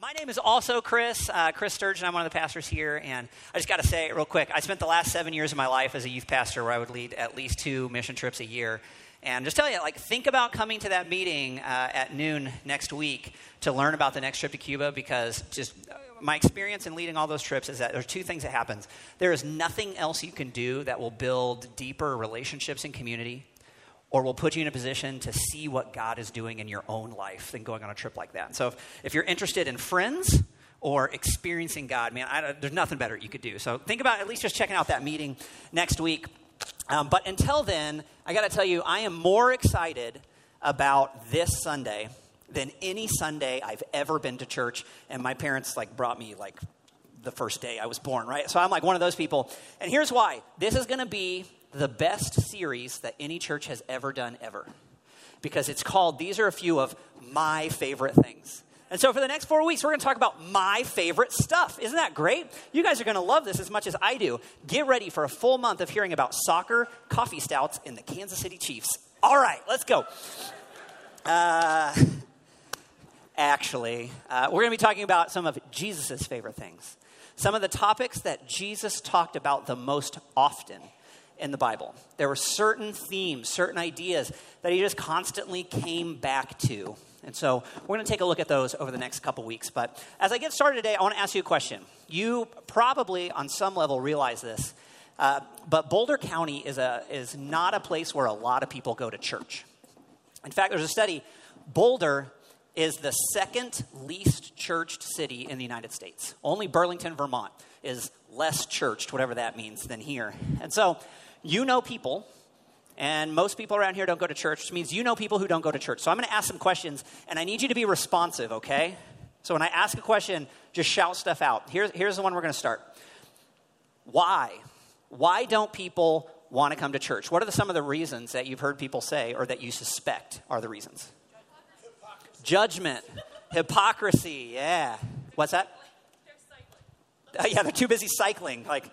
my name is also Chris, uh, Chris Sturgeon. I'm one of the pastors here, and I just got to say real quick, I spent the last seven years of my life as a youth pastor where I would lead at least two mission trips a year. And just tell you, like, think about coming to that meeting uh, at noon next week to learn about the next trip to Cuba because just uh, my experience in leading all those trips is that there's two things that happens. There is nothing else you can do that will build deeper relationships and community or will put you in a position to see what God is doing in your own life than going on a trip like that. So if, if you're interested in friends or experiencing God, man, I, there's nothing better you could do. So think about at least just checking out that meeting next week. Um, but until then, I got to tell you, I am more excited about this Sunday than any Sunday I've ever been to church. And my parents like brought me like the first day I was born, right? So I'm like one of those people. And here's why: this is going to be the best series that any church has ever done, ever. Because it's called, these are a few of my favorite things. And so for the next four weeks, we're going to talk about my favorite stuff. Isn't that great? You guys are going to love this as much as I do. Get ready for a full month of hearing about soccer, coffee stouts, and the Kansas City Chiefs. All right, let's go. Uh, actually, uh, we're going to be talking about some of Jesus' favorite things. Some of the topics that Jesus talked about the most often in the Bible. There were certain themes, certain ideas that he just constantly came back to. And so we're going to take a look at those over the next couple weeks. But as I get started today, I want to ask you a question. You probably, on some level, realize this, uh, but Boulder County is, a, is not a place where a lot of people go to church. In fact, there's a study Boulder is the second least churched city in the United States. Only Burlington, Vermont is less churched, whatever that means, than here. And so you know people, and most people around here don't go to church, which means you know people who don't go to church. So I'm going to ask some questions, and I need you to be responsive, okay? So when I ask a question, just shout stuff out. Here's, here's the one we're going to start. Why? Why don't people want to come to church? What are the, some of the reasons that you've heard people say or that you suspect are the reasons? Hypocrisy. Judgment, hypocrisy, yeah. What's that? They're uh, yeah, they're too busy cycling. Like,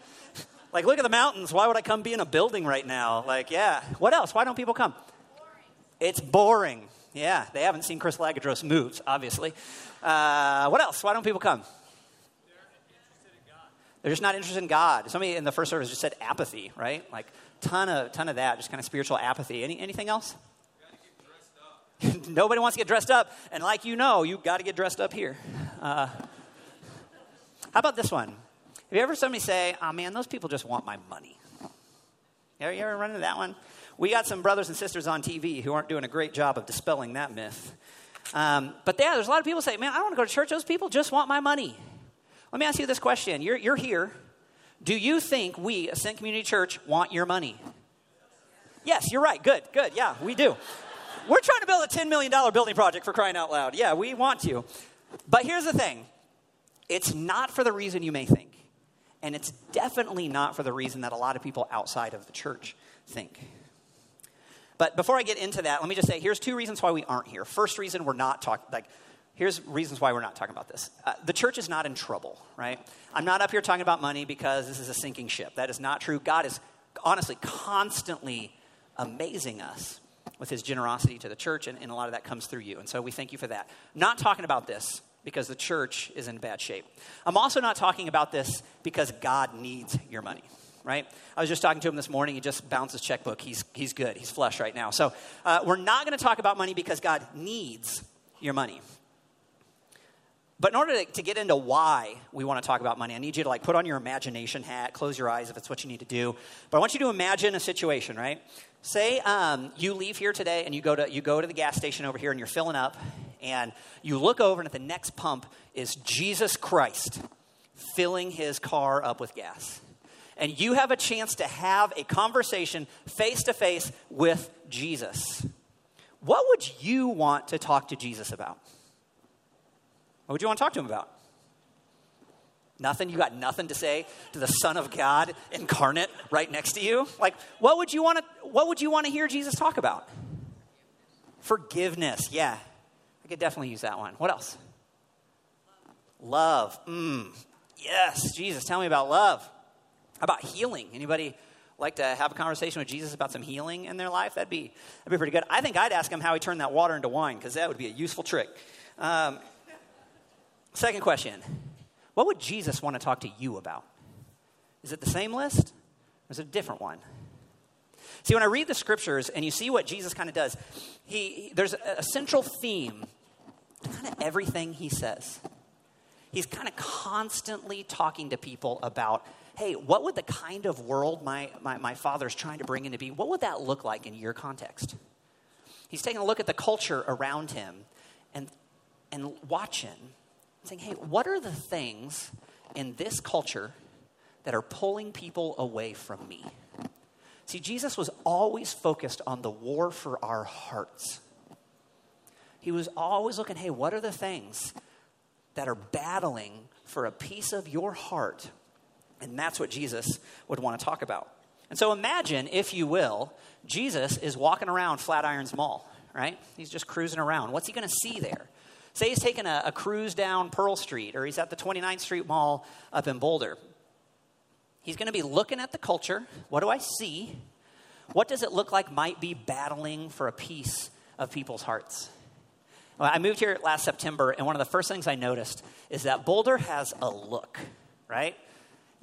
like, look at the mountains. Why would I come be in a building right now? Like, yeah. What else? Why don't people come? Boring. It's boring. Yeah, they haven't seen Chris Lagadros moves, obviously. Uh, what else? Why don't people come? They're just not interested in God. Somebody in the first service just said apathy, right? Like ton of ton of that, just kind of spiritual apathy. Any, anything else? Nobody wants to get dressed up, and like you know, you got to get dressed up here. Uh, how about this one? Have you ever heard somebody say, oh man, those people just want my money? Ever, you ever run into that one? We got some brothers and sisters on TV who aren't doing a great job of dispelling that myth. Um, but yeah, there's a lot of people say, man, I don't want to go to church. Those people just want my money. Let me ask you this question. You're, you're here. Do you think we, Ascent Community Church, want your money? Yes, you're right. Good, good. Yeah, we do. We're trying to build a $10 million building project for crying out loud. Yeah, we want you. But here's the thing it's not for the reason you may think. And it's definitely not for the reason that a lot of people outside of the church think. But before I get into that, let me just say here's two reasons why we aren't here. First reason we're not talking, like, here's reasons why we're not talking about this. Uh, the church is not in trouble, right? I'm not up here talking about money because this is a sinking ship. That is not true. God is honestly constantly amazing us with his generosity to the church, and, and a lot of that comes through you. And so we thank you for that. Not talking about this because the church is in bad shape. I'm also not talking about this because God needs your money, right? I was just talking to him this morning. He just bounced his checkbook. He's, he's good. He's flush right now. So uh, we're not going to talk about money because God needs your money. But in order to, get into why we want to talk about money, I need you to like put on your imagination hat, close your eyes if it's what you need to do. But I want you to imagine a situation, right? Say um, you leave here today and you go to you go to the gas station over here and you're filling up, and you look over, and at the next pump is Jesus Christ filling his car up with gas. And you have a chance to have a conversation face to face with Jesus. What would you want to talk to Jesus about? What would you want to talk to him about? Nothing? You got nothing to say to the Son of God incarnate right next to you? Like, what would you want to, what would you want to hear Jesus talk about? Forgiveness, yeah. Could definitely use that one. What else? Love. Mm. Yes, Jesus, tell me about love. How about healing? Anybody like to have a conversation with Jesus about some healing in their life? That'd be, that'd be pretty good. I think I'd ask him how he turned that water into wine because that would be a useful trick. Um, Second question What would Jesus want to talk to you about? Is it the same list or is it a different one? See, when I read the scriptures and you see what Jesus kind of does, he, there's a, a central theme kind of everything he says. He's kind of constantly talking to people about hey, what would the kind of world my, my, my father's trying to bring into being, what would that look like in your context? He's taking a look at the culture around him and, and watching, saying, hey, what are the things in this culture that are pulling people away from me? See, Jesus was always focused on the war for our hearts. He was always looking, hey, what are the things that are battling for a piece of your heart and that's what Jesus would want to talk about. And so imagine, if you will, Jesus is walking around Flatirons Mall, right? He's just cruising around. What's he going to see there? Say he's taking a, a, cruise down Pearl Street or he's at the 29th Street Mall up in Boulder. He's going to be looking at the culture. What do I see? What does it look like might be battling for a piece of people's hearts? I moved here last September, and one of the first things I noticed is that Boulder has a look, right?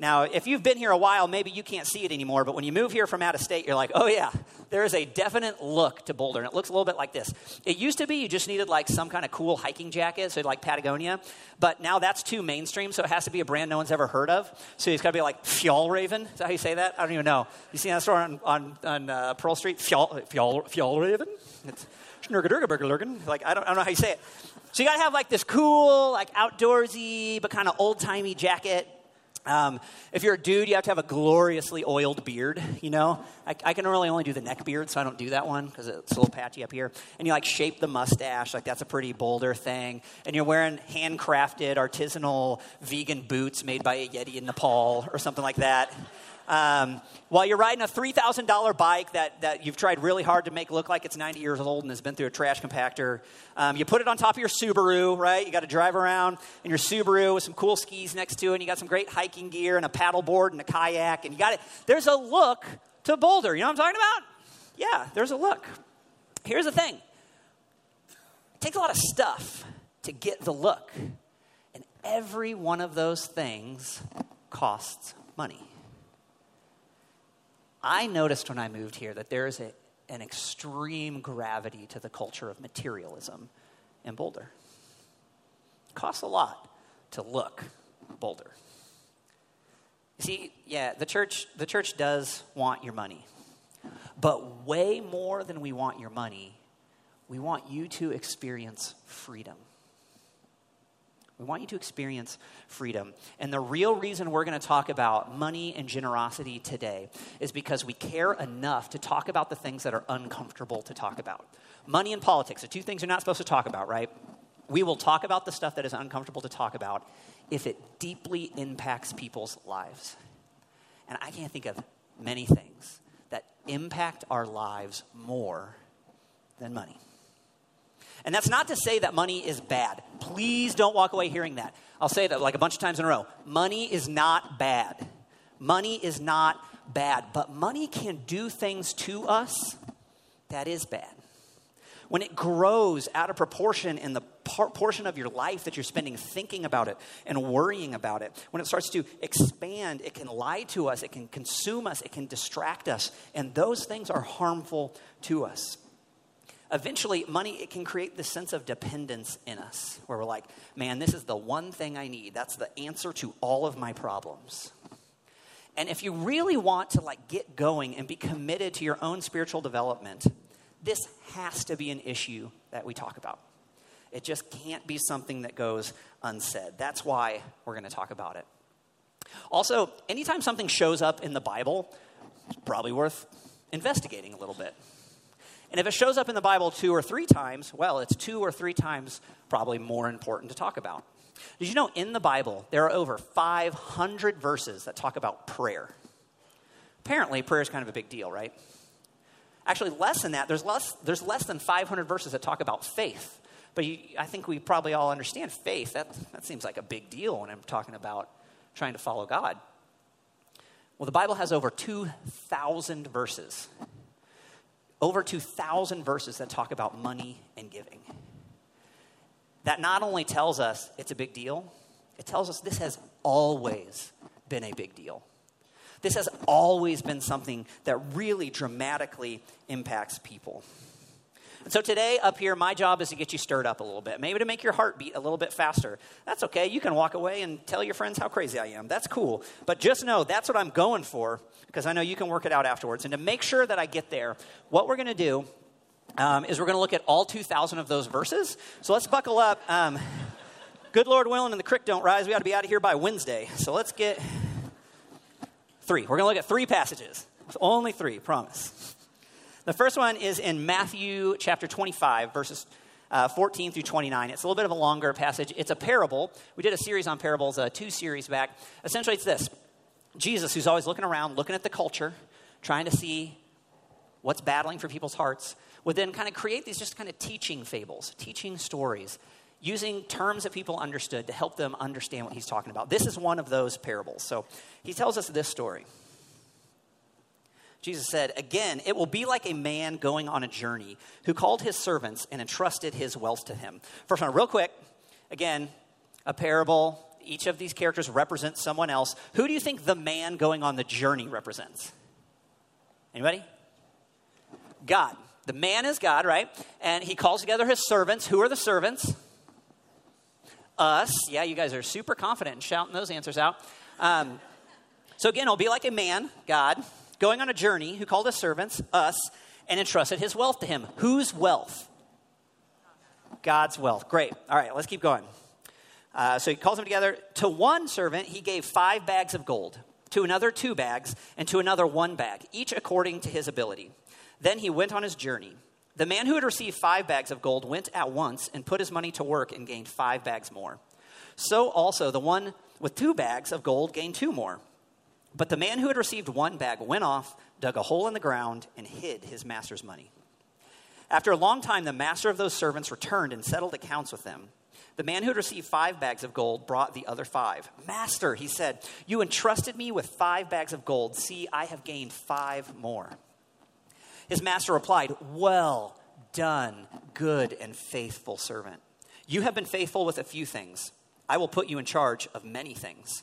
Now, if you've been here a while, maybe you can't see it anymore, but when you move here from out of state, you're like, oh yeah, there is a definite look to Boulder, and it looks a little bit like this. It used to be you just needed like some kind of cool hiking jacket, so like Patagonia, but now that's too mainstream, so it has to be a brand no one's ever heard of. So it's got to be like Fjallraven. Is that how you say that? I don't even know. You see that store on, on, on uh, Pearl Street? Fjall, Fjall, Fjallraven? It's like, I don't, I don't know how you say it. So you got to have like this cool, like outdoorsy, but kind of old timey jacket um, if you're a dude, you have to have a gloriously oiled beard, you know? I, I can really only do the neck beard, so I don't do that one because it's a little patchy up here. And you like shape the mustache, like that's a pretty Boulder thing. And you're wearing handcrafted, artisanal vegan boots made by a Yeti in Nepal or something like that. Um, while you're riding a $3,000 bike that, that you've tried really hard to make look like it's 90 years old and has been through a trash compactor, um, you put it on top of your Subaru, right? You got to drive around in your Subaru with some cool skis next to it, and you got some great hiking gear and a paddleboard and a kayak, and you got it. There's a look to Boulder. You know what I'm talking about? Yeah, there's a look. Here's the thing it takes a lot of stuff to get the look, and every one of those things costs money. I noticed when I moved here that there is a, an extreme gravity to the culture of materialism in Boulder. It costs a lot to look Boulder. See, yeah, the church, the church does want your money. But way more than we want your money, we want you to experience freedom. We want you to experience freedom. And the real reason we're going to talk about money and generosity today is because we care enough to talk about the things that are uncomfortable to talk about. Money and politics are two things you're not supposed to talk about, right? We will talk about the stuff that is uncomfortable to talk about if it deeply impacts people's lives. And I can't think of many things that impact our lives more than money. And that's not to say that money is bad. Please don't walk away hearing that. I'll say that like a bunch of times in a row. Money is not bad. Money is not bad, but money can do things to us that is bad. When it grows out of proportion in the par- portion of your life that you're spending thinking about it and worrying about it, when it starts to expand, it can lie to us, it can consume us, it can distract us, and those things are harmful to us eventually money it can create this sense of dependence in us where we're like man this is the one thing i need. That's the answer to all of my problems. And if you really want to like get going and be committed to your own spiritual development this has to be an issue that we talk about. It just can't be something that goes unsaid. That's why we're going to talk about it. Also anytime something shows up in the bible it's probably worth investigating a little bit and if it shows up in the Bible two or three times, well, it's two or three times probably more important to talk about. Did you know in the Bible there are over 500 verses that talk about prayer? Apparently, prayer is kind of a big deal, right? Actually, less than that, there's less, there's less than 500 verses that talk about faith. But you, I think we probably all understand faith. That, that seems like a big deal when I'm talking about trying to follow God. Well, the Bible has over 2,000 verses over 2,000 verses that talk about money and giving. that not only tells us it's a big deal, it tells us this has always been a big deal. This has always been something that really dramatically impacts people. And so today, up here, my job is to get you stirred up a little bit, maybe to make your heart beat a little bit faster. That's okay. You can walk away and tell your friends how crazy I am. That's cool. But just know that's what I'm going for because I know you can work it out afterwards. And to make sure that I get there, what we're going to do um, is we're going to look at all 2,000 of those verses. So let's buckle up. Um, good Lord willing, and the creek don't rise. We ought to be out of here by Wednesday. So let's get three. We're going to look at three passages. Only three, promise. The first one is in Matthew chapter 25, verses uh, 14 through 29. It's a little bit of a longer passage. It's a parable. We did a series on parables, uh, two series back. Essentially, it's this Jesus, who's always looking around, looking at the culture, trying to see what's battling for people's hearts, would then kind of create these just kind of teaching fables, teaching stories, using terms that people understood to help them understand what he's talking about. This is one of those parables. So he tells us this story. Jesus said, Again, it will be like a man going on a journey who called his servants and entrusted his wealth to him. First one, real quick. Again, a parable. Each of these characters represents someone else. Who do you think the man going on the journey represents? Anybody? God. The man is God, right? And he calls together his servants. Who are the servants? Us. Yeah, you guys are super confident in shouting those answers out. Um, so again, it'll be like a man, God, going on a journey who called his servants, us, and entrusted his wealth to him. Whose wealth? God's wealth. Great. All right, let's keep going. Uh, so he calls them together. To one servant, he gave five bags of gold, to another, two bags, and to another, one bag, each according to his ability. Then he went on his journey. The man who had received five bags of gold went at once and put his money to work and gained five bags more. So also the one with two bags of gold gained two more. But the man who had received one bag went off, dug a hole in the ground, and hid his master's money. After a long time, the master of those servants returned and settled accounts with them. The man who had received five bags of gold brought the other five. Master, he said, you entrusted me with five bags of gold. See, I have gained five more. His master replied, Well done, good and faithful servant. You have been faithful with a few things. I will put you in charge of many things.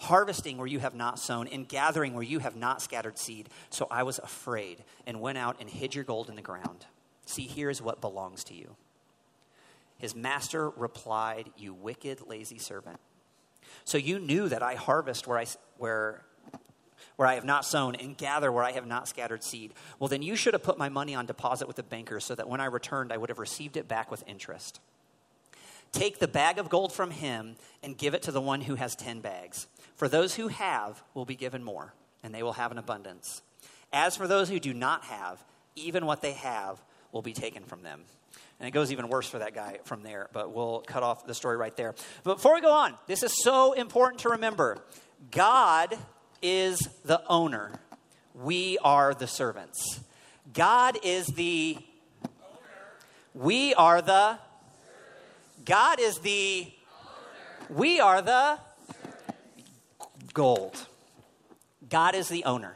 harvesting where you have not sown, and gathering where you have not scattered seed. So I was afraid and went out and hid your gold in the ground. See, here is what belongs to you. His master replied, You wicked, lazy servant. So you knew that I harvest where I, where, where I have not sown and gather where I have not scattered seed. Well, then you should have put my money on deposit with the banker so that when I returned, I would have received it back with interest. Take the bag of gold from him and give it to the one who has 10 bags. For those who have will be given more, and they will have an abundance. As for those who do not have, even what they have will be taken from them. And it goes even worse for that guy from there, but we'll cut off the story right there. But before we go on, this is so important to remember God is the owner, we are the servants. God is the we are the God is the we are the gold. God is the owner.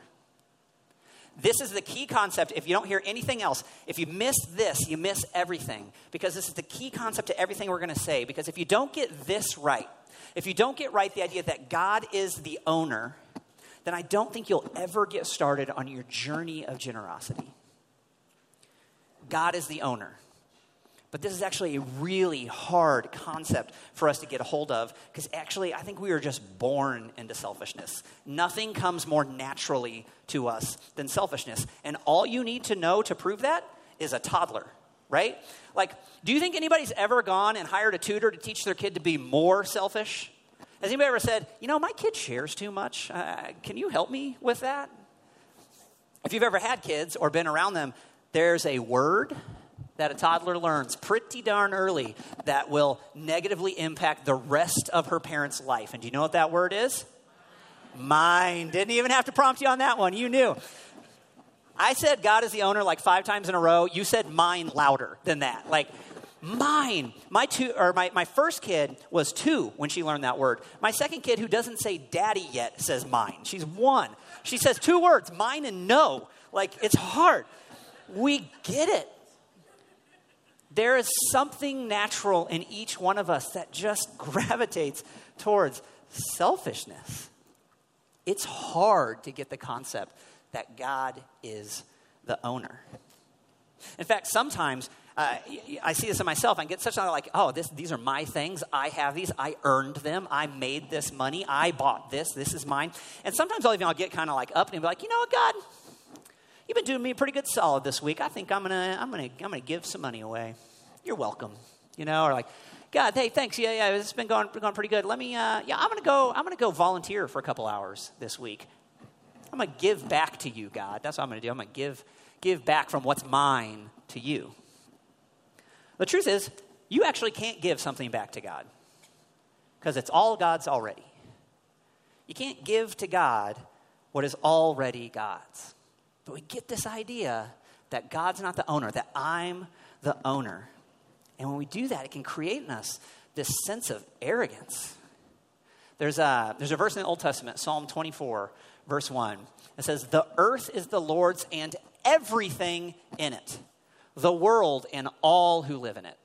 This is the key concept. If you don't hear anything else, if you miss this, you miss everything. Because this is the key concept to everything we're going to say. Because if you don't get this right, if you don't get right the idea that God is the owner, then I don't think you'll ever get started on your journey of generosity. God is the owner. But this is actually a really hard concept for us to get a hold of because actually, I think we are just born into selfishness. Nothing comes more naturally to us than selfishness. And all you need to know to prove that is a toddler, right? Like, do you think anybody's ever gone and hired a tutor to teach their kid to be more selfish? Has anybody ever said, you know, my kid shares too much? Uh, can you help me with that? If you've ever had kids or been around them, there's a word that a toddler learns pretty darn early that will negatively impact the rest of her parent's life. And do you know what that word is? Mine. Didn't even have to prompt you on that one. You knew. I said God is the owner like five times in a row. You said mine louder than that. Like, mine. My two or my, my first kid was two when she learned that word. My second kid, who doesn't say daddy yet, says mine. She's one. She says two words, mine and no. Like it's hard. We get it. There is something natural in each one of us that just gravitates towards selfishness. It's hard to get the concept that God is the owner. In fact, sometimes uh, I see this in myself. I get such a like, oh, this, these are my things. I have these. I earned them. I made this money. I bought this. This is mine. And sometimes I'll even I'll get kind of like up and be like, you know what, God, you've been doing me a pretty good solid this week. I think I'm gonna I'm gonna I'm gonna give some money away. You're welcome. You know, or like, God, hey, thanks. Yeah, yeah, it's been going going pretty good. Let me. Uh, yeah, I'm gonna go. I'm gonna go volunteer for a couple hours this week. I'm gonna give back to you, God. That's what I'm gonna do. I'm gonna give give back from what's mine to you. The truth is, you actually can't give something back to God because it's all God's already. You can't give to God what is already God's. But we get this idea that God's not the owner, that I'm the owner. And when we do that, it can create in us this sense of arrogance. There's a, there's a verse in the Old Testament, Psalm 24, verse 1. It says, The earth is the Lord's and everything in it the world and all who live in it.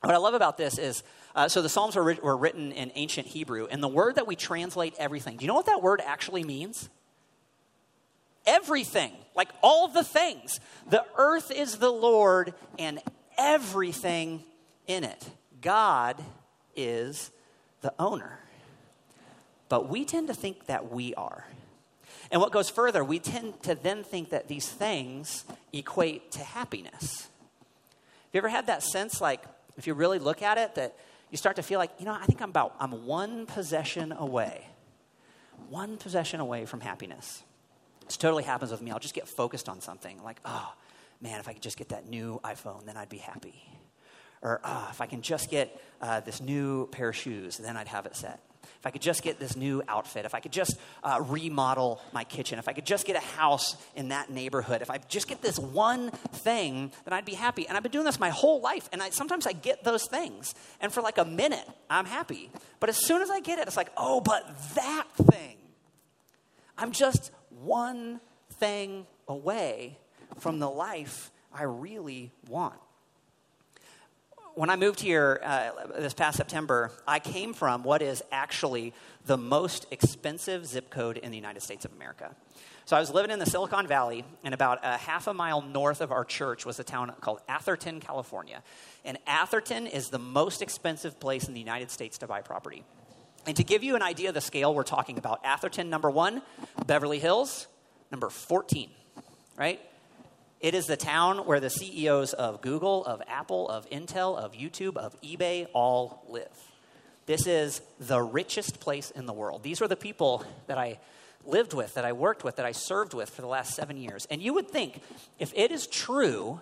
What I love about this is uh, so the Psalms were, were written in ancient Hebrew, and the word that we translate everything, do you know what that word actually means? Everything, like all the things. The earth is the Lord and everything in it. God is the owner. But we tend to think that we are. And what goes further, we tend to then think that these things equate to happiness. Have you ever had that sense, like, if you really look at it, that you start to feel like, you know, I think I'm about, I'm one possession away, one possession away from happiness. This totally happens with me. I'll just get focused on something, like, oh, man, if I could just get that new iPhone, then I'd be happy. Or, oh, if I can just get uh, this new pair of shoes, then I'd have it set if I could just get this new outfit, if I could just uh, remodel my kitchen, if I could just get a house in that neighborhood, if I just get this one thing, then I'd be happy. And I've been doing this my whole life, and I, sometimes I get those things, and for like a minute, I'm happy. But as soon as I get it, it's like, oh, but that thing. I'm just one thing away from the life I really want when I moved here uh, this past September, I came from what is actually the most expensive zip code in the United States of America. So I was living in the Silicon Valley, and about a half a mile north of our church was a town called Atherton, California. And Atherton is the most expensive place in the United States to buy property. And to give you an idea of the scale we're talking about, Atherton, number one, Beverly Hills, number 14, right? It is the town where the CEOs of Google, of Apple, of Intel, of YouTube, of eBay all live. This is the richest place in the world. These are the people that I lived with, that I worked with, that I served with for the last seven years. And you would think if it is true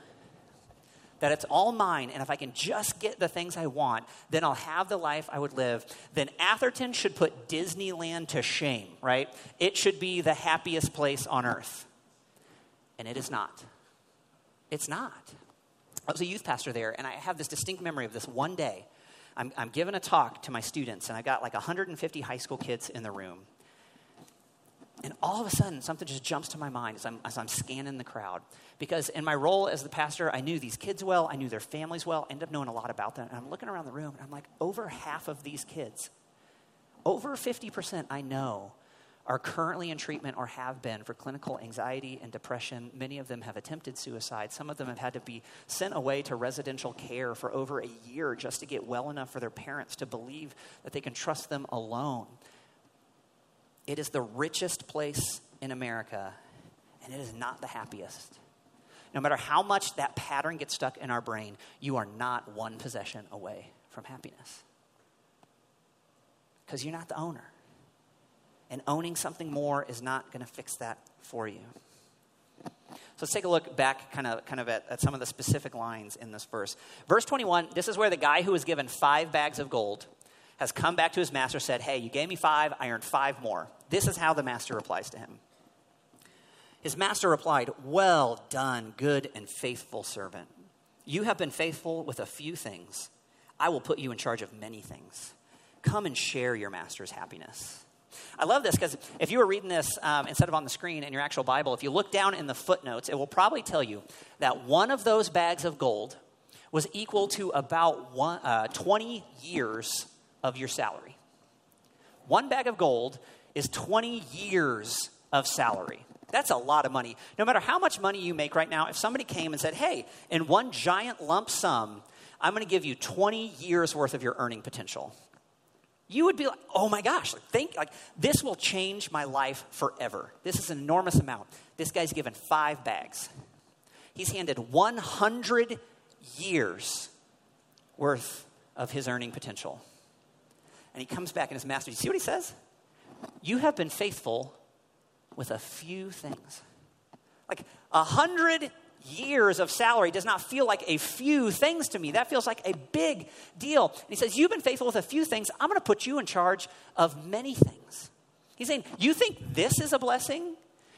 that it's all mine, and if I can just get the things I want, then I'll have the life I would live, then Atherton should put Disneyland to shame, right? It should be the happiest place on earth. And it is not. It's not. I was a youth pastor there, and I have this distinct memory of this one day. I'm, I'm giving a talk to my students, and I got like 150 high school kids in the room. And all of a sudden, something just jumps to my mind as I'm, as I'm scanning the crowd. Because in my role as the pastor, I knew these kids well, I knew their families well, I ended up knowing a lot about them. And I'm looking around the room, and I'm like, over half of these kids, over 50% I know are currently in treatment or have been for clinical anxiety and depression. Many of them have attempted suicide. Some of them have had to be sent away to residential care for over a year just to get well enough for their parents to believe that they can trust them alone. It is the richest place in America, and it is not the happiest. No matter how much that pattern gets stuck in our brain, you are not one possession away from happiness. Because you're not the owner and owning something more is not going to fix that for you. So let's take a look back kind of, kind of at, at some of the specific lines in this verse. Verse 21, this is where the guy who was given five bags of gold has come back to his master, said, Hey, you gave me five, I earned five more. This is how the master replies to him. His master replied, Well done, good and faithful servant. You have been faithful with a few things. I will put you in charge of many things. Come and share your master's happiness. I love this because if you were reading this um, instead of on the screen in your actual Bible, if you look down in the footnotes, it will probably tell you that one of those bags of gold was equal to about one, uh, 20 years of your salary. One bag of gold is 20 years of salary. That's a lot of money. No matter how much money you make right now, if somebody came and said, hey, in one giant lump sum, I'm going to give you 20 years worth of your earning potential you would be like, oh my gosh, think, like, this will change my life forever. This is an enormous amount. This guy's given five bags. He's handed 100 years worth of his earning potential. And he comes back and his master, you see what he says? You have been faithful with a few things. Like a hundred years of salary does not feel like a few things to me. That feels like a big deal. And he says, You've been faithful with a few things. I'm going to put you in charge of many things. He's saying, You think this is a blessing?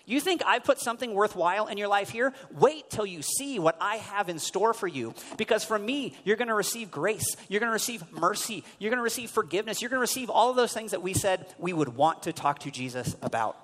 You think I've put something worthwhile in your life here? Wait till you see what I have in store for you. Because from me, you're going to receive grace. You're going to receive mercy. You're going to receive forgiveness. You're going to receive all of those things that we said we would want to talk to Jesus about.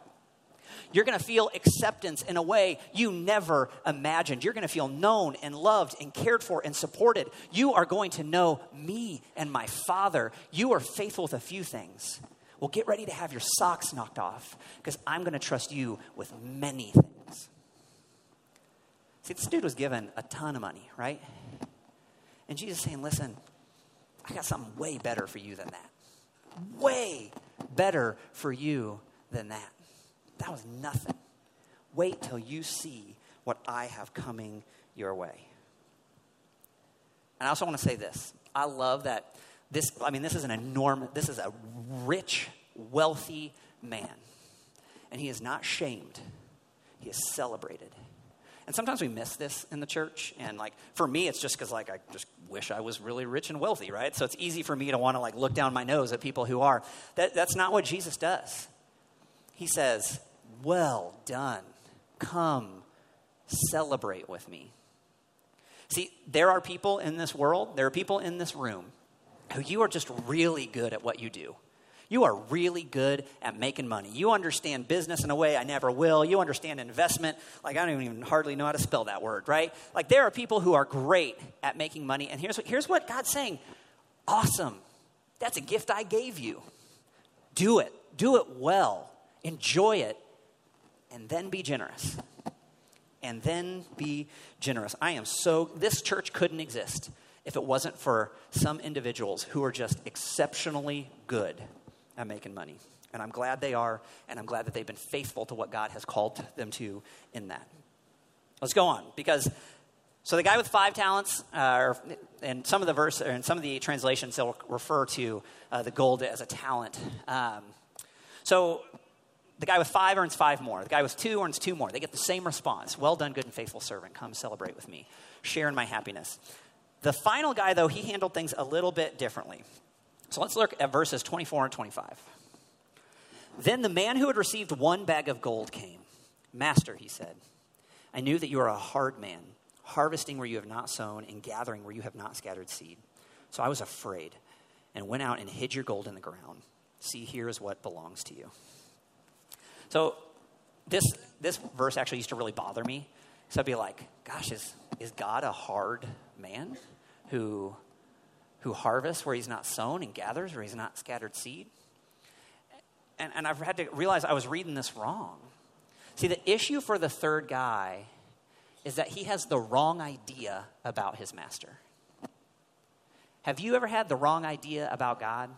You're going to feel acceptance in a way you never imagined. You're going to feel known and loved and cared for and supported. You are going to know me and my Father. You are faithful with a few things. Well, get ready to have your socks knocked off because I'm going to trust you with many things. See, this dude was given a ton of money, right? And Jesus saying, listen, I got something way better for you than that. Way better for you than that. That was nothing. Wait till you see what I have coming your way. And I also want to say this. I love that this, I mean, this is an enormous, this is a rich, wealthy man. And he is not shamed, he is celebrated. And sometimes we miss this in the church. And like for me, it's just because like I just wish I was really rich and wealthy, right? So it's easy for me to want to like look down my nose at people who are. That, that's not what Jesus does. He says, well done. Come celebrate with me. See, there are people in this world, there are people in this room who you are just really good at what you do. You are really good at making money. You understand business in a way I never will. You understand investment. Like, I don't even hardly know how to spell that word, right? Like, there are people who are great at making money. And here's what, here's what God's saying Awesome. That's a gift I gave you. Do it. Do it well. Enjoy it and then be generous. And then be generous. I am so, this church couldn't exist if it wasn't for some individuals who are just exceptionally good at making money. And I'm glad they are, and I'm glad that they've been faithful to what God has called them to in that. Let's go on, because so the guy with five talents, uh, and some of the verse, and some of the translations, they'll refer to uh, the gold as a talent. Um, so the guy with five earns five more. The guy with two earns two more. They get the same response. Well done, good and faithful servant. Come celebrate with me. Share in my happiness. The final guy, though, he handled things a little bit differently. So let's look at verses 24 and 25. Then the man who had received one bag of gold came. Master, he said, I knew that you are a hard man, harvesting where you have not sown and gathering where you have not scattered seed. So I was afraid and went out and hid your gold in the ground. See, here is what belongs to you. So this, this verse actually used to really bother me. So I'd be like, gosh, is, is God a hard man who, who harvests where he's not sown and gathers where he's not scattered seed? And, and I've had to realize I was reading this wrong. See, the issue for the third guy is that he has the wrong idea about his master. Have you ever had the wrong idea about God?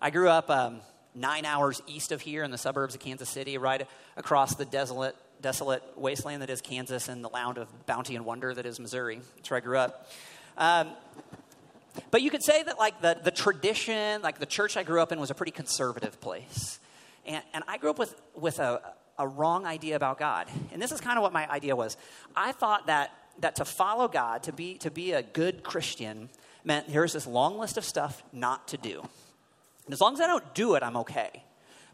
I grew up um, nine hours east of here in the suburbs of Kansas City, right across the desolate, desolate wasteland that is Kansas and the land of bounty and wonder that is Missouri. That's where I grew up. Um, but you could say that, like, the, the tradition, like the church I grew up in was a pretty conservative place. And, and I grew up with, with a, a wrong idea about God. And this is kind of what my idea was. I thought that, that to follow God, to be, to be a good Christian, meant here's this long list of stuff not to do. And as long as I don't do it, I'm okay.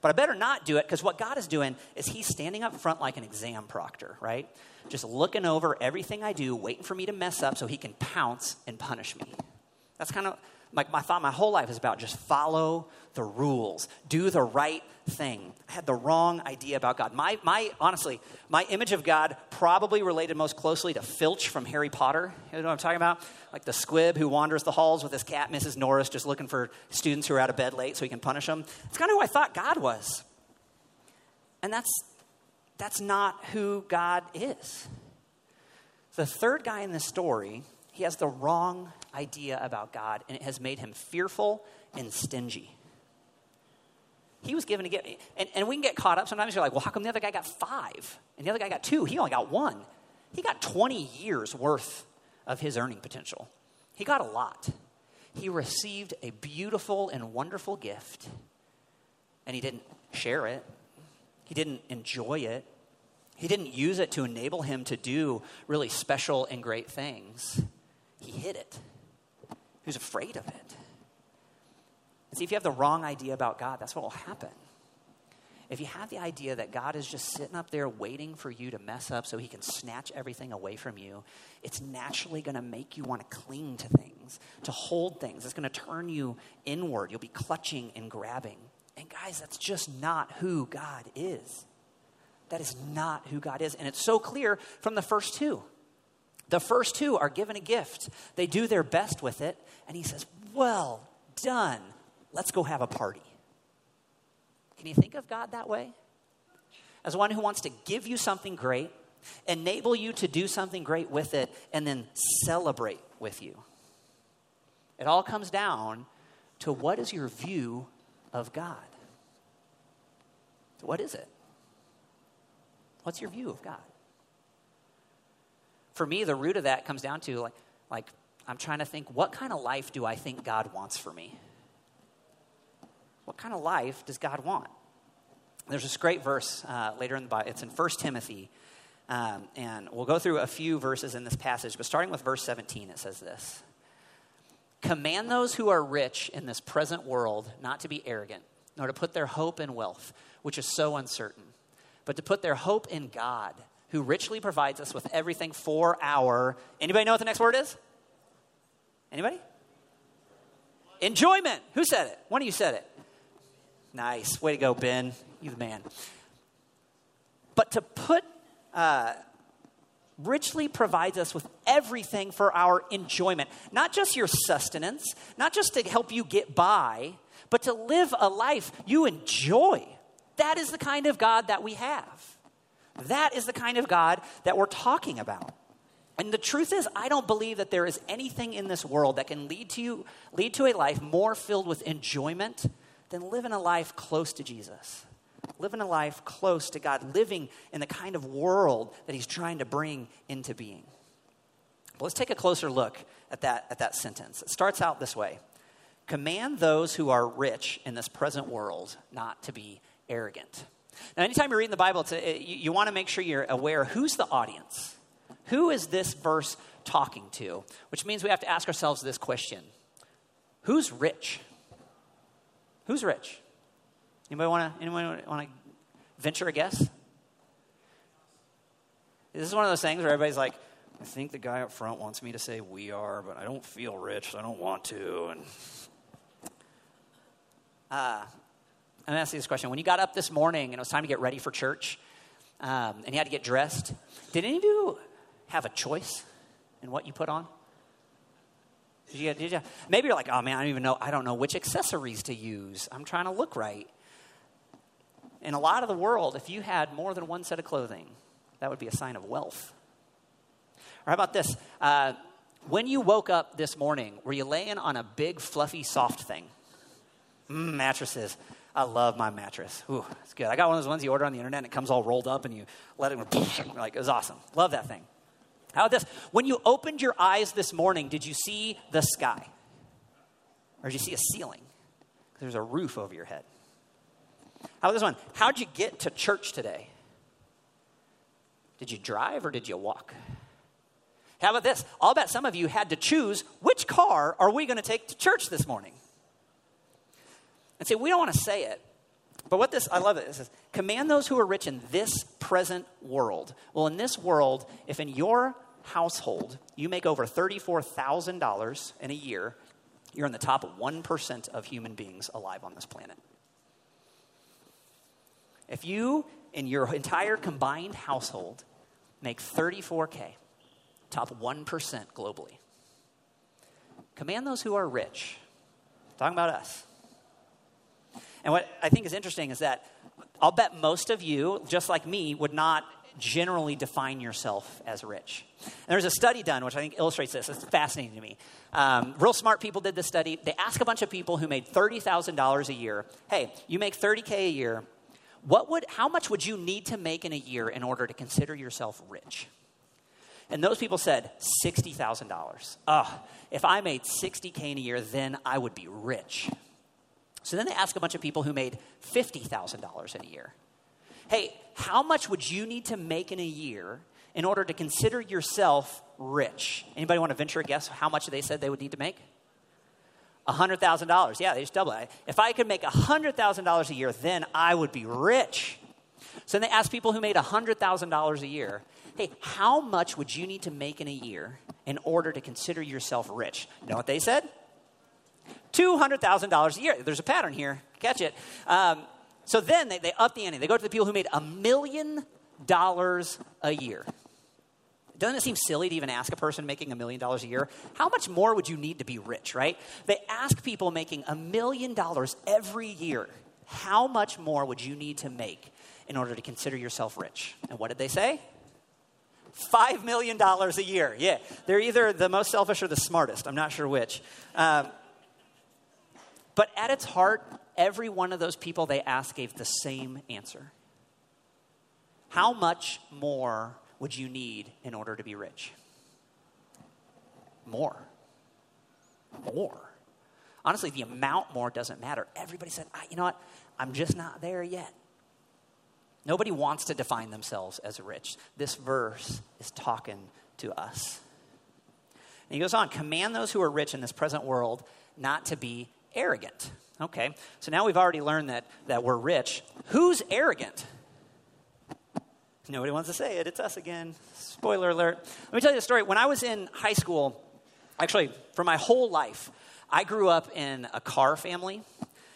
But I better not do it because what God is doing is He's standing up front like an exam proctor, right? Just looking over everything I do, waiting for me to mess up so He can pounce and punish me. That's kind of like my thought my whole life is about just follow the rules, do the right thing. I had the wrong idea about God. My, my honestly, my image of God probably related most closely to Filch from Harry Potter. You know what I'm talking about? Like the squib who wanders the halls with his cat, Mrs. Norris, just looking for students who are out of bed late so he can punish them. It's kind of who I thought God was. And that's, that's not who God is. The third guy in this story, he has the wrong idea about God, and it has made him fearful and stingy. He was given a gift. And, and we can get caught up. Sometimes you're like, well, how come the other guy got five? And the other guy got two? He only got one. He got 20 years worth of his earning potential. He got a lot. He received a beautiful and wonderful gift, and he didn't share it, he didn't enjoy it, he didn't use it to enable him to do really special and great things. He hid it, he was afraid of it. And see, if you have the wrong idea about God, that's what will happen. If you have the idea that God is just sitting up there waiting for you to mess up so he can snatch everything away from you, it's naturally going to make you want to cling to things, to hold things. It's going to turn you inward. You'll be clutching and grabbing. And guys, that's just not who God is. That is not who God is. And it's so clear from the first two. The first two are given a gift, they do their best with it. And he says, Well done let's go have a party. Can you think of God that way? As one who wants to give you something great, enable you to do something great with it, and then celebrate with you. It all comes down to what is your view of God? What is it? What's your view of God? For me, the root of that comes down to like, like I'm trying to think, what kind of life do I think God wants for me? what kind of life does God want? There's this great verse uh, later in the Bible. It's in 1 Timothy. Um, and we'll go through a few verses in this passage, but starting with verse 17, it says this Command those who are rich in this present world not to be arrogant, nor to put their hope in wealth, which is so uncertain, but to put their hope in God, who richly provides us with everything for our. Anybody know what the next word is? Anybody? Enjoyment. Who said it? One of you said it. Nice. Way to go, Ben. You the man. But to put, uh, richly provides us with everything for our enjoyment, not just your sustenance, not just to help you get by, but to live a life you enjoy. That is the kind of God that we have. That is the kind of God that we're talking about. And the truth is, I don't believe that there is anything in this world that can lead to you, lead to a life more filled with enjoyment than living a life close to Jesus. Living a life close to God, living in the kind of world that He's trying to bring into being. But let's take a closer look at that, at that sentence. It starts out this way Command those who are rich in this present world not to be arrogant. Now, anytime you're reading the Bible, you, you want to make sure you're aware who's the audience? Who is this verse talking to? Which means we have to ask ourselves this question Who's rich? Who's rich? Anybody want to anyone want to venture a guess? This is one of those things where everybody's like, I think the guy up front wants me to say we are, but I don't feel rich, so I don't want to. And uh, I'm going to ask you this question. When you got up this morning and it was time to get ready for church um, and you had to get dressed, did any of you have a choice in what you put on? Did you, did you, maybe you're like, oh man, I don't even know. I don't know which accessories to use. I'm trying to look right. In a lot of the world, if you had more than one set of clothing, that would be a sign of wealth. Or how about this? Uh, when you woke up this morning, were you laying on a big, fluffy, soft thing? Mm, mattresses. I love my mattress. Ooh, it's good. I got one of those ones you order on the internet and it comes all rolled up and you let it, like, it was awesome. Love that thing. How about this? When you opened your eyes this morning, did you see the sky? Or did you see a ceiling? There's a roof over your head. How about this one? How'd you get to church today? Did you drive or did you walk? How about this? I'll bet some of you had to choose which car are we going to take to church this morning? And say, we don't want to say it, but what this, I love it. It says, command those who are rich in this present world. Well, in this world, if in your household you make over $34,000 in a year, you're in the top 1% of human beings alive on this planet. If you, in your entire combined household, make 34K, top 1% globally, command those who are rich. Talking about us. And what I think is interesting is that I'll bet most of you, just like me, would not generally define yourself as rich. And there's a study done which I think illustrates this. It's fascinating to me. Um, real smart people did this study. They asked a bunch of people who made $30,000 a year, hey, you make 30K a year. What would, how much would you need to make in a year in order to consider yourself rich? And those people said $60,000. Oh, if I made 60K in a year, then I would be rich. So then they ask a bunch of people who made $50,000 in a year. Hey, how much would you need to make in a year in order to consider yourself rich? Anybody want to venture a guess how much they said they would need to make? $100,000. Yeah, they just double it. If I could make $100,000 a year, then I would be rich. So then they asked people who made $100,000 a year, hey, how much would you need to make in a year in order to consider yourself rich? You know what they said? $200,000 a year. There's a pattern here. Catch it. Um, so then they, they up the ante. They go to the people who made a million dollars a year. Doesn't it seem silly to even ask a person making a million dollars a year? How much more would you need to be rich, right? They ask people making a million dollars every year. How much more would you need to make in order to consider yourself rich? And what did they say? $5 million a year. Yeah, they're either the most selfish or the smartest. I'm not sure which. Um, but at its heart, every one of those people they asked gave the same answer. How much more would you need in order to be rich? More. More. Honestly, the amount more doesn't matter. Everybody said, you know what? I'm just not there yet. Nobody wants to define themselves as rich. This verse is talking to us. And he goes on command those who are rich in this present world not to be arrogant. Okay, so now we've already learned that, that we're rich. Who's arrogant? Nobody wants to say it. It's us again. Spoiler alert. Let me tell you a story. When I was in high school, actually, for my whole life, I grew up in a car family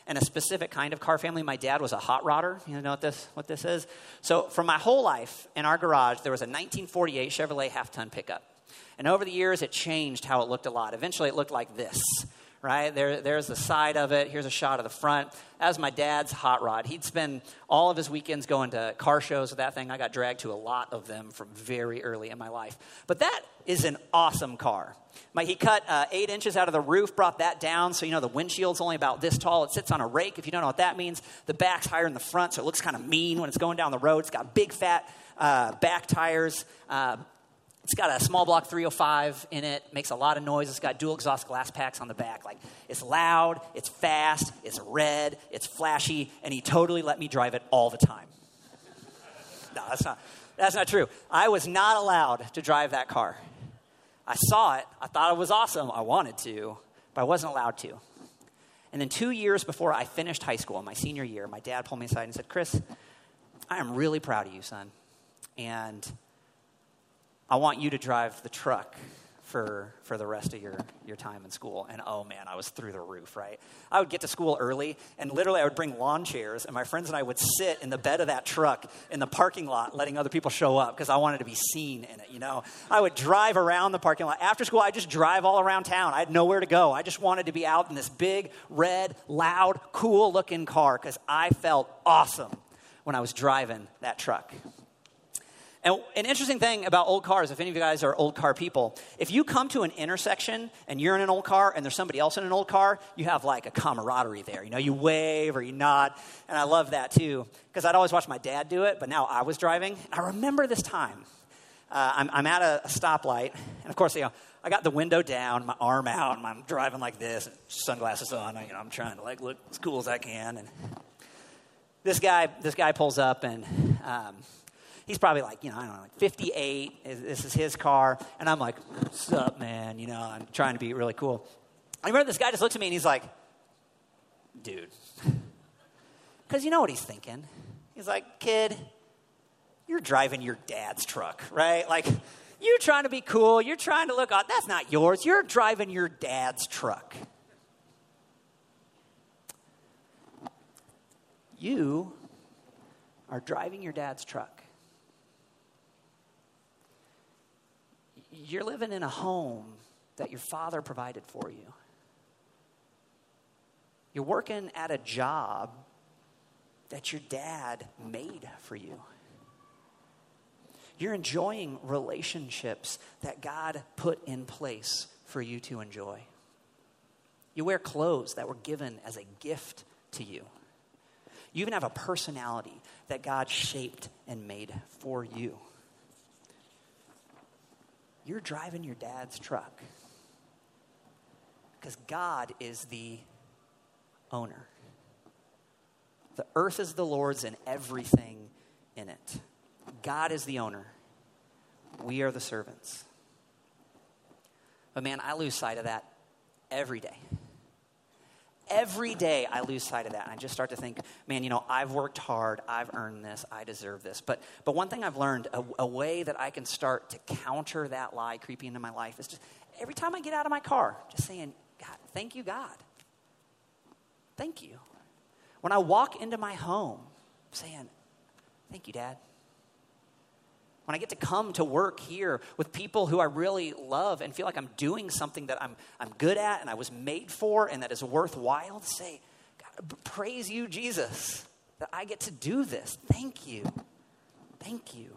and a specific kind of car family. My dad was a hot rodder. You know what this, what this is? So, for my whole life, in our garage, there was a 1948 Chevrolet half ton pickup. And over the years, it changed how it looked a lot. Eventually, it looked like this right? There, there's the side of it. Here's a shot of the front. That was my dad's hot rod. He'd spend all of his weekends going to car shows with that thing. I got dragged to a lot of them from very early in my life. But that is an awesome car. My, he cut uh, eight inches out of the roof, brought that down, so you know the windshield's only about this tall. It sits on a rake. If you don't know what that means, the back's higher than the front, so it looks kind of mean when it's going down the road. It's got big fat uh, back tires. Uh, it's got a small block 305 in it, makes a lot of noise. It's got dual exhaust glass packs on the back. Like, it's loud, it's fast, it's red, it's flashy, and he totally let me drive it all the time. No, that's not, that's not true. I was not allowed to drive that car. I saw it, I thought it was awesome, I wanted to, but I wasn't allowed to. And then two years before I finished high school, my senior year, my dad pulled me aside and said, Chris, I am really proud of you, son. And I want you to drive the truck for, for the rest of your, your time in school. And oh man, I was through the roof, right? I would get to school early, and literally I would bring lawn chairs, and my friends and I would sit in the bed of that truck in the parking lot, letting other people show up because I wanted to be seen in it, you know? I would drive around the parking lot. After school, I'd just drive all around town. I had nowhere to go. I just wanted to be out in this big, red, loud, cool looking car because I felt awesome when I was driving that truck. And an interesting thing about old cars, if any of you guys are old car people, if you come to an intersection and you're in an old car and there's somebody else in an old car, you have like a camaraderie there. You know, you wave or you nod. And I love that too, because I'd always watch my dad do it, but now I was driving. And I remember this time. Uh, I'm, I'm, at a, a, stoplight, and of course, you know, I got the window down, my arm out, and I'm driving like this, sunglasses on. You know, I'm trying to like look as cool as I can. And this guy, this guy pulls up, and um, he's probably like, you know, I don't know, like 58. This is his car. And I'm like, what's up, man? You know, I'm trying to be really cool. I remember this guy just looks at me and he's like, dude. Because you know what he's thinking. He's like, kid, you're driving your dad's truck, right? Like, you're trying to be cool. You're trying to look out. That's not yours. You're driving your dad's truck. You are driving your dad's truck. You're living in a home that your father provided for you. You're working at a job that your dad made for you. You're enjoying relationships that God put in place for you to enjoy. You wear clothes that were given as a gift to you. You even have a personality that God shaped and made for you. You're driving your dad's truck because God is the owner. The earth is the Lord's and everything in it. God is the owner. We are the servants. But man, I lose sight of that every day. Every day I lose sight of that. I just start to think, man, you know, I've worked hard. I've earned this. I deserve this. But, but one thing I've learned, a, a way that I can start to counter that lie creeping into my life is just every time I get out of my car, just saying, God, thank you, God. Thank you. When I walk into my home, saying, thank you, Dad when I get to come to work here with people who I really love and feel like I'm doing something that I'm, I'm good at and I was made for and that is worthwhile, to say, God, praise you, Jesus, that I get to do this. Thank you. Thank you.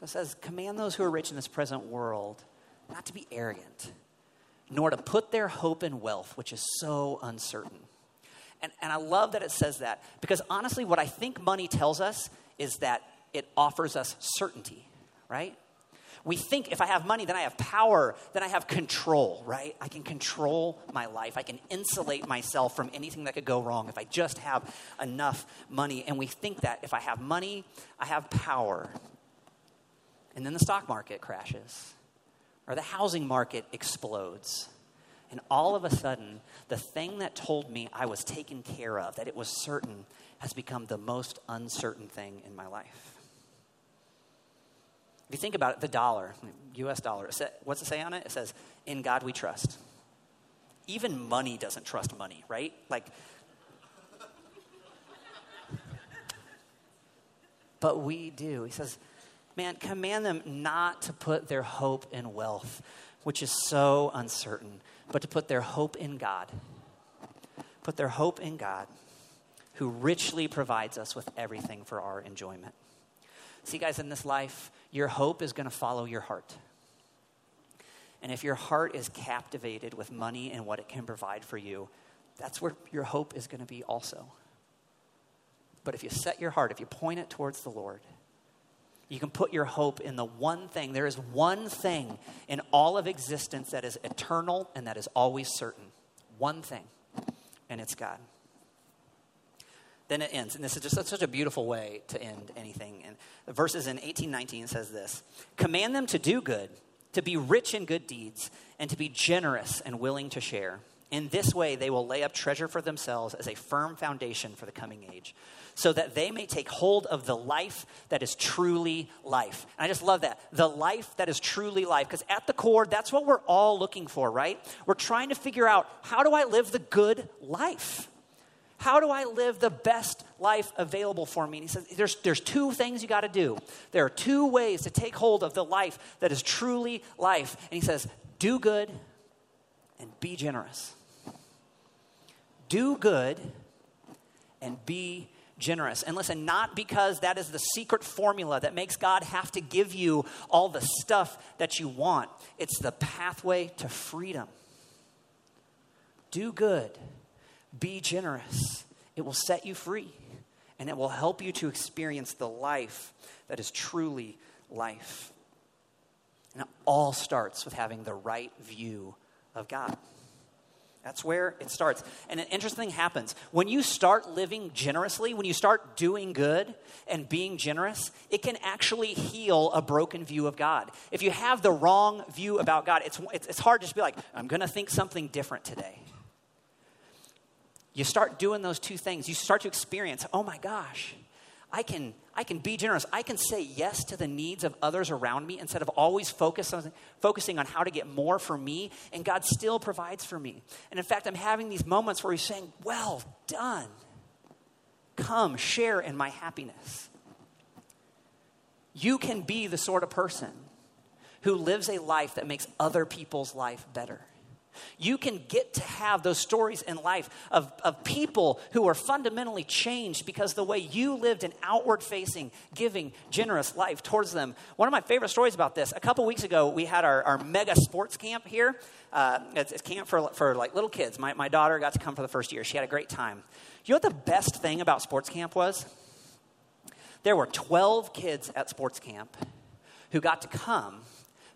So it says, command those who are rich in this present world not to be arrogant, nor to put their hope in wealth, which is so uncertain. And, and I love that it says that because honestly, what I think money tells us is that it offers us certainty, right? We think if I have money, then I have power, then I have control, right? I can control my life. I can insulate myself from anything that could go wrong if I just have enough money. And we think that if I have money, I have power. And then the stock market crashes, or the housing market explodes. And all of a sudden, the thing that told me I was taken care of, that it was certain, has become the most uncertain thing in my life. If you think about it, the dollar, US dollar, what's it say on it? It says, In God we trust. Even money doesn't trust money, right? Like, but we do. He says, Man, command them not to put their hope in wealth, which is so uncertain, but to put their hope in God. Put their hope in God, who richly provides us with everything for our enjoyment. See, guys, in this life, your hope is going to follow your heart. And if your heart is captivated with money and what it can provide for you, that's where your hope is going to be also. But if you set your heart, if you point it towards the Lord, you can put your hope in the one thing. There is one thing in all of existence that is eternal and that is always certain. One thing, and it's God then it ends. And this is just such a beautiful way to end anything. And the verses in 1819 says this Command them to do good, to be rich in good deeds, and to be generous and willing to share. In this way, they will lay up treasure for themselves as a firm foundation for the coming age, so that they may take hold of the life that is truly life. And I just love that. The life that is truly life. Because at the core, that's what we're all looking for, right? We're trying to figure out how do I live the good life? How do I live the best life available for me? And he says, There's, there's two things you got to do. There are two ways to take hold of the life that is truly life. And he says, Do good and be generous. Do good and be generous. And listen, not because that is the secret formula that makes God have to give you all the stuff that you want, it's the pathway to freedom. Do good be generous. It will set you free and it will help you to experience the life that is truly life. And it all starts with having the right view of God. That's where it starts. And an interesting thing happens. When you start living generously, when you start doing good and being generous, it can actually heal a broken view of God. If you have the wrong view about God, it's, it's, hard to just be like, I'm going to think something different today. You start doing those two things. You start to experience, oh my gosh, I can, I can be generous. I can say yes to the needs of others around me instead of always focus on, focusing on how to get more for me, and God still provides for me. And in fact, I'm having these moments where He's saying, Well done. Come, share in my happiness. You can be the sort of person who lives a life that makes other people's life better. You can get to have those stories in life of, of people who are fundamentally changed because the way you lived an outward facing, giving, generous life towards them. One of my favorite stories about this, a couple weeks ago, we had our, our mega sports camp here. Uh, it's, it's camp for, for like little kids. My, my daughter got to come for the first year. She had a great time. You know what the best thing about sports camp was? There were 12 kids at sports camp who got to come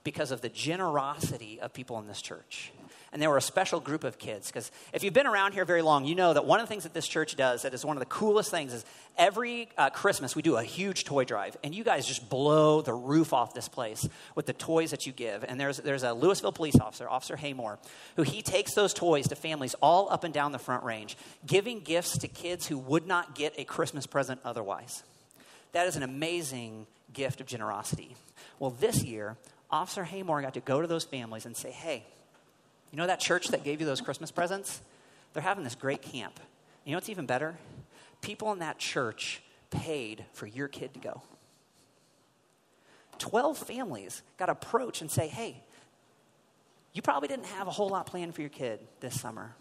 because of the generosity of people in this church and they were a special group of kids. Because if you've been around here very long, you know that one of the things that this church does that is one of the coolest things is every uh, Christmas we do a huge toy drive, and you guys just blow the roof off this place with the toys that you give. And there's, there's a Louisville police officer, Officer Haymore, who he takes those toys to families all up and down the Front Range, giving gifts to kids who would not get a Christmas present otherwise. That is an amazing gift of generosity. Well, this year, Officer Haymore got to go to those families and say, hey, you know that church that gave you those Christmas presents? They're having this great camp. You know what's even better? People in that church paid for your kid to go. 12 families got approach and say, hey, you probably didn't have a whole lot planned for your kid this summer,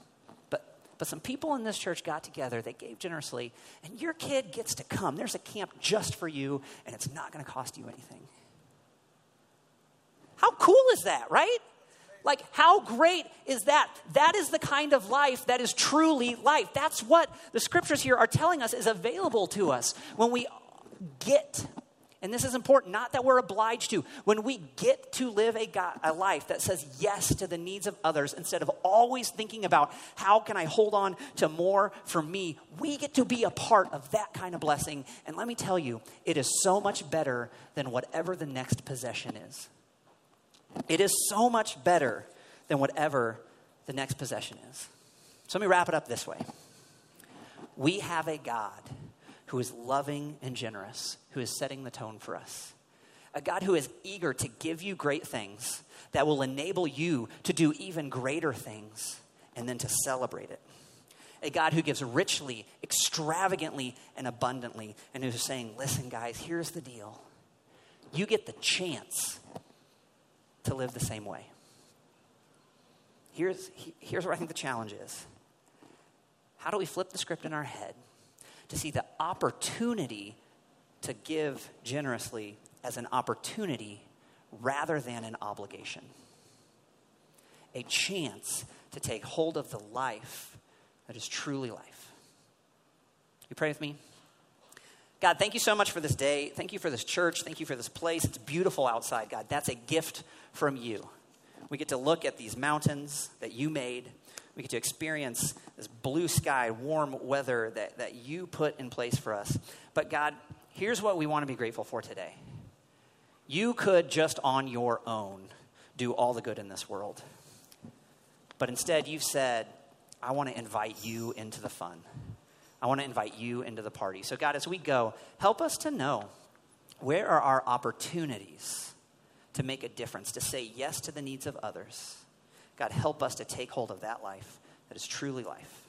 but, but some people in this church got together, they gave generously, and your kid gets to come. There's a camp just for you, and it's not going to cost you anything. How cool is that, right? Like, how great is that? That is the kind of life that is truly life. That's what the scriptures here are telling us is available to us when we get. And this is important, not that we're obliged to. When we get to live a, God, a life that says yes to the needs of others instead of always thinking about how can I hold on to more for me, we get to be a part of that kind of blessing. And let me tell you, it is so much better than whatever the next possession is. It is so much better than whatever the next possession is. So let me wrap it up this way We have a God who is loving and generous, who is setting the tone for us. A God who is eager to give you great things that will enable you to do even greater things and then to celebrate it. A God who gives richly, extravagantly, and abundantly, and who's saying, Listen, guys, here's the deal. You get the chance to live the same way. Here's, here's where I think the challenge is how do we flip the script in our head to see the opportunity to give generously as an opportunity rather than an obligation? A chance to take hold of the life that is truly life. You pray with me? God, thank you so much for this day. Thank you for this church. Thank you for this place. It's beautiful outside, God. That's a gift from you. We get to look at these mountains that you made. We get to experience this blue sky, warm weather that, that you put in place for us. But God, here's what we want to be grateful for today. You could just on your own do all the good in this world. But instead, you've said, I want to invite you into the fun. I want to invite you into the party. So, God, as we go, help us to know where are our opportunities to make a difference, to say yes to the needs of others. God, help us to take hold of that life that is truly life.